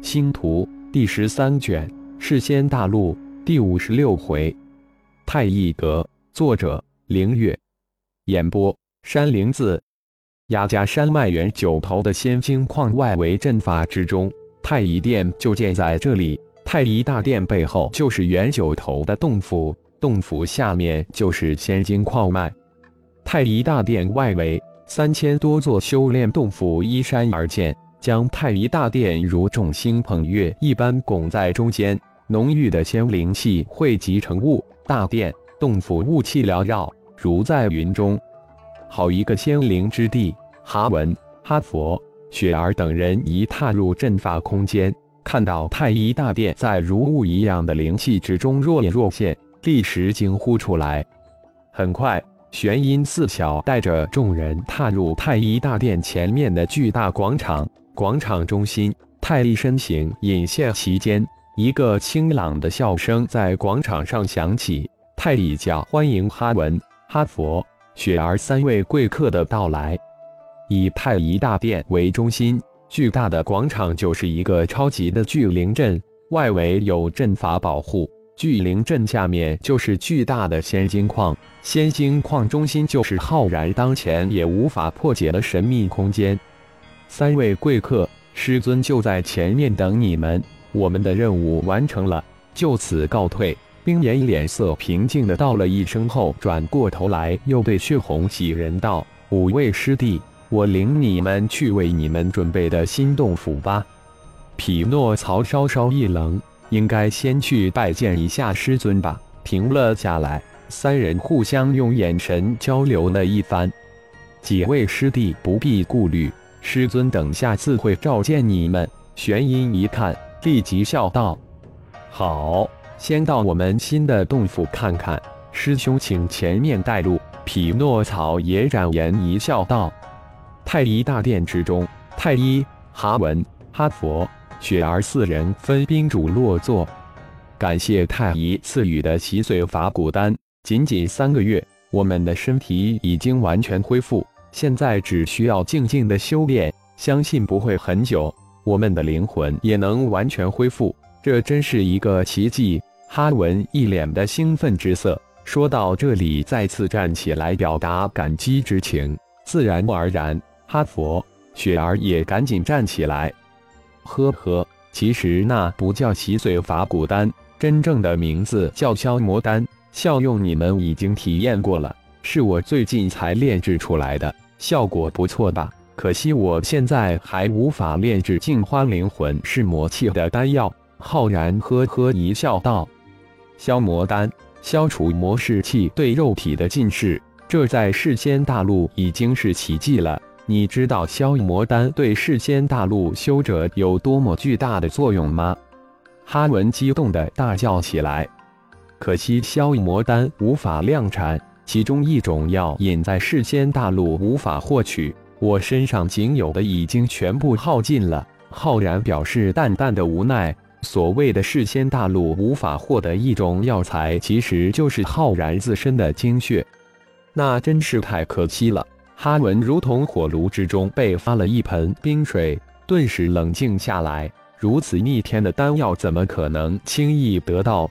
星图第十三卷，世仙大陆第五十六回，太乙阁。作者：凌月。演播：山灵子。雅加山脉原九头的仙金矿外围阵法之中，太乙殿就建在这里。太乙大殿背后就是原九头的洞府，洞府下面就是仙金矿脉。太乙大殿外围三千多座修炼洞府依山而建。将太乙大殿如众星捧月一般拱在中间，浓郁的仙灵气汇集成雾，大殿洞府雾气缭绕，如在云中。好一个仙灵之地！哈文、哈佛、雪儿等人一踏入阵法空间，看到太乙大殿在如雾一样的灵气之中若隐若现，立时惊呼出来。很快，玄阴四小带着众人踏入太乙大殿前面的巨大广场。广场中心，泰利身形隐现其间，一个清朗的笑声在广场上响起。泰利叫欢迎哈文、哈佛、雪儿三位贵客的到来。以太乙大殿为中心，巨大的广场就是一个超级的聚灵阵，外围有阵法保护。聚灵阵下面就是巨大的仙金矿，仙金矿中心就是浩然当前也无法破解的神秘空间。三位贵客，师尊就在前面等你们。我们的任务完成了，就此告退。冰岩脸色平静的道了一声后，转过头来又对血红几人道：“五位师弟，我领你们去为你们准备的新洞府吧。”匹诺曹稍稍一愣，应该先去拜见一下师尊吧。停了下来，三人互相用眼神交流了一番。几位师弟不必顾虑。师尊等下次会召见你们。玄音一看，立即笑道：“好，先到我们新的洞府看看。师兄，请前面带路。”匹诺曹也展颜一笑道：“太医大殿之中，太医、哈文、哈佛、雪儿四人分宾主落座。感谢太医赐予的洗髓法骨丹，仅仅三个月，我们的身体已经完全恢复。”现在只需要静静的修炼，相信不会很久，我们的灵魂也能完全恢复。这真是一个奇迹！哈文一脸的兴奋之色，说到这里，再次站起来表达感激之情。自然而然，哈佛、雪儿也赶紧站起来。呵呵，其实那不叫洗髓法骨丹，真正的名字叫消魔丹，效用你们已经体验过了。是我最近才炼制出来的，效果不错吧？可惜我现在还无法炼制净化灵魂是魔气的丹药。浩然呵呵一笑道：“消魔丹，消除魔士气对肉体的侵蚀，这在世间大陆已经是奇迹了。你知道消魔丹对世间大陆修者有多么巨大的作用吗？”哈文激动的大叫起来：“可惜消魔丹无法量产。”其中一种药引在世间大陆无法获取，我身上仅有的已经全部耗尽了。浩然表示淡淡的无奈。所谓的世间大陆无法获得一种药材，其实就是浩然自身的精血，那真是太可惜了。哈文如同火炉之中被发了一盆冰水，顿时冷静下来。如此逆天的丹药，怎么可能轻易得到？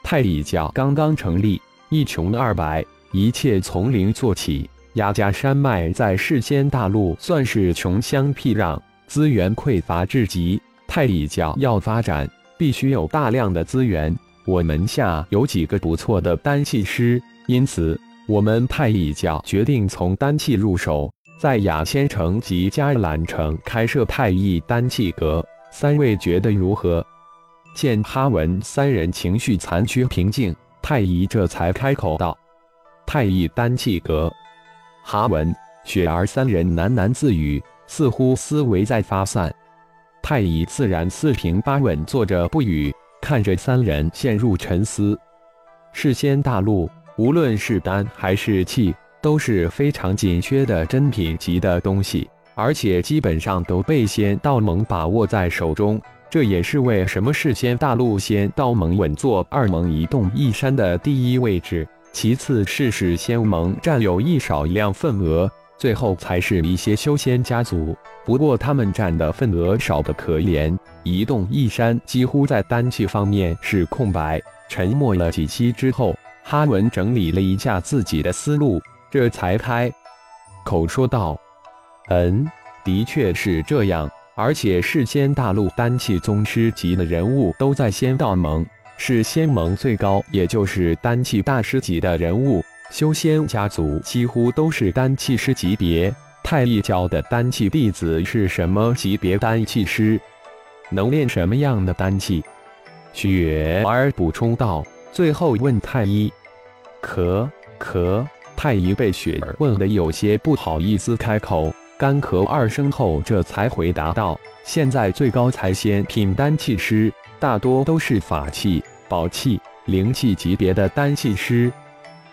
太乙教刚刚成立，一穷二白。一切从零做起，雅加山脉在世间大陆算是穷乡僻壤，资源匮乏至极。太乙教要发展，必须有大量的资源。我门下有几个不错的丹气师，因此我们太乙教决定从丹气入手，在雅仙城及迦兰城开设太乙丹气阁。三位觉得如何？见哈文三人情绪残缺平静，太乙这才开口道。太乙丹气阁，哈文、雪儿三人喃喃自语，似乎思维在发散。太乙自然四平八稳坐着不语，看着三人陷入沉思。世间大陆，无论是丹还是气，都是非常紧缺的珍品级的东西，而且基本上都被仙道盟把握在手中。这也是为什么世间大陆仙道盟稳坐二盟一动一山的第一位置。其次是使仙盟占有一少量份额，最后才是一些修仙家族。不过他们占的份额少得可怜。一动一山几乎在丹气方面是空白。沉默了几息之后，哈文整理了一下自己的思路，这才开口说道：“嗯，的确是这样。而且世仙大陆丹气宗师级的人物都在仙道盟，是仙盟最高，也就是丹气大师级的人物。修仙家族几乎都是丹气师级别。太一教的丹气弟子是什么级别丹气师？能练什么样的丹气？”雪儿补充道，最后问太医：“咳咳。”太一被雪儿问得有些不好意思，开口，干咳二声后，这才回答道：“现在最高才仙品丹气师，大多都是法器、宝器、灵气级别的丹气师。”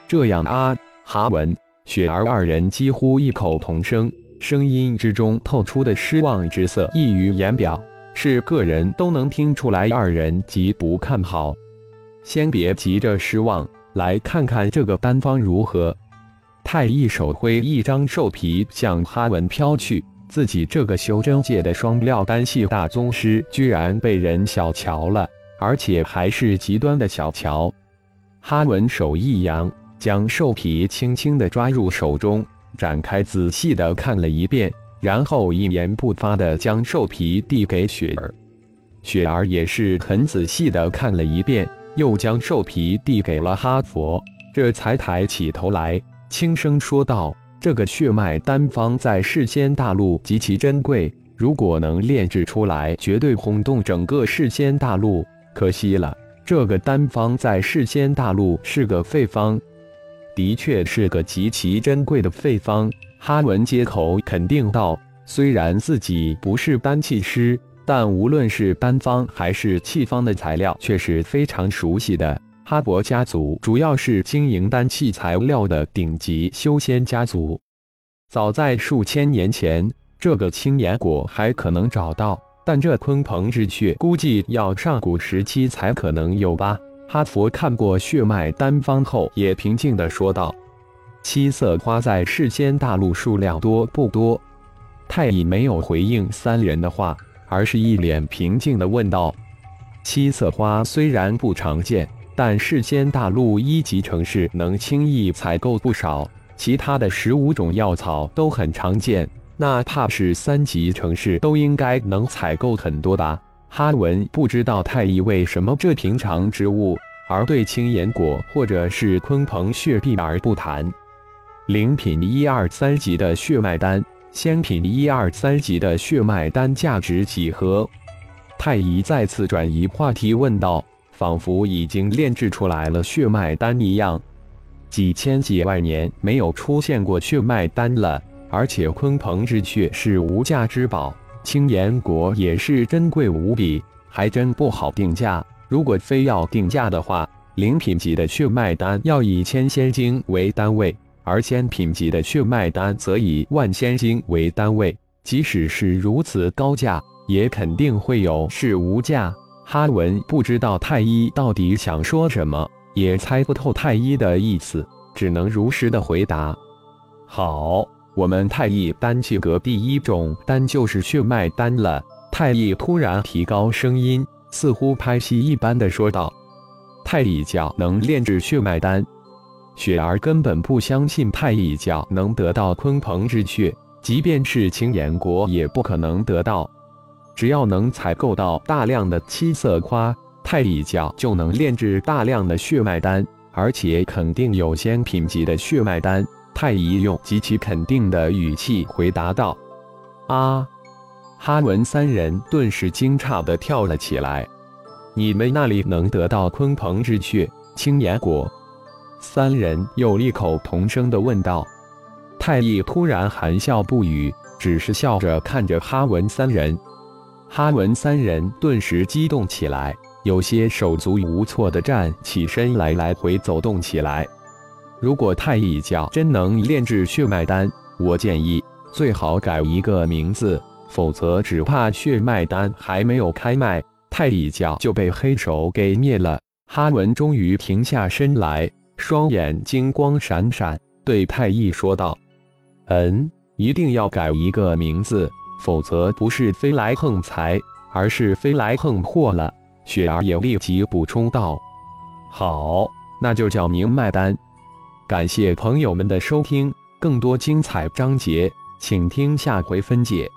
这样啊，哈文、雪儿二人几乎异口同声，声音之中透出的失望之色溢于言表。是个人都能听出来，二人极不看好。先别急着失望，来看看这个丹方如何。太一手挥一张兽皮向哈文飘去，自己这个修真界的双料丹系大宗师，居然被人小瞧了，而且还是极端的小瞧。哈文手一扬，将兽皮轻轻地抓入手中，展开仔细地看了一遍。然后一言不发地将兽皮递给雪儿，雪儿也是很仔细地看了一遍，又将兽皮递给了哈佛，这才抬起头来，轻声说道：“这个血脉丹方在世间大陆极其珍贵，如果能炼制出来，绝对轰动整个世间大陆。可惜了，这个丹方在世间大陆是个废方，的确是个极其珍贵的废方。”哈文接口肯定道：“虽然自己不是丹气师，但无论是丹方还是气方的材料，却是非常熟悉的。哈伯家族主要是经营丹气材料的顶级修仙家族。早在数千年前，这个青岩果还可能找到，但这鲲鹏之血估计要上古时期才可能有吧。”哈佛看过血脉丹方后，也平静地说道。七色花在世间大陆数量多不多？太乙没有回应三人的话，而是一脸平静地问道：“七色花虽然不常见，但世间大陆一级城市能轻易采购不少。其他的十五种药草都很常见，哪怕是三级城市都应该能采购很多吧？”哈文不知道太医为什么这平常之物，而对青岩果或者是鲲鹏血碧而不谈。灵品一二三级的血脉丹，仙品一二三级的血脉丹价值几何？太乙再次转移话题问道，仿佛已经炼制出来了血脉丹一样。几千几万年没有出现过血脉丹了，而且鲲鹏之血是无价之宝，青岩国也是珍贵无比，还真不好定价。如果非要定价的话，灵品级的血脉丹要以千仙晶为单位。而仙品级的血脉丹则以万仙晶为单位，即使是如此高价，也肯定会有是无价。哈文不知道太医到底想说什么，也猜不透太医的意思，只能如实的回答：“好，我们太医丹气阁第一种丹就是血脉丹了。”太医突然提高声音，似乎拍戏一般的说道：“太医教能炼制血脉丹。”雪儿根本不相信太乙教能得到鲲鹏之血，即便是青岩国也不可能得到。只要能采购到大量的七色花，太乙教就能炼制大量的血脉丹，而且肯定有仙品级的血脉丹。太乙用极其肯定的语气回答道：“啊！”哈文三人顿时惊诧地跳了起来。你们那里能得到鲲鹏之血、青岩果？三人又异口同声地问道：“太乙突然含笑不语，只是笑着看着哈文三人。哈文三人顿时激动起来，有些手足无措地站起身来，来回走动起来。如果太乙教真能炼制血脉丹，我建议最好改一个名字，否则只怕血脉丹还没有开卖，太乙教就被黑手给灭了。”哈文终于停下身来。双眼金光闪闪，对太乙说道：“嗯，一定要改一个名字，否则不是飞来横财，而是飞来横祸了。”雪儿也立即补充道：“好，那就叫明卖单。”感谢朋友们的收听，更多精彩章节，请听下回分解。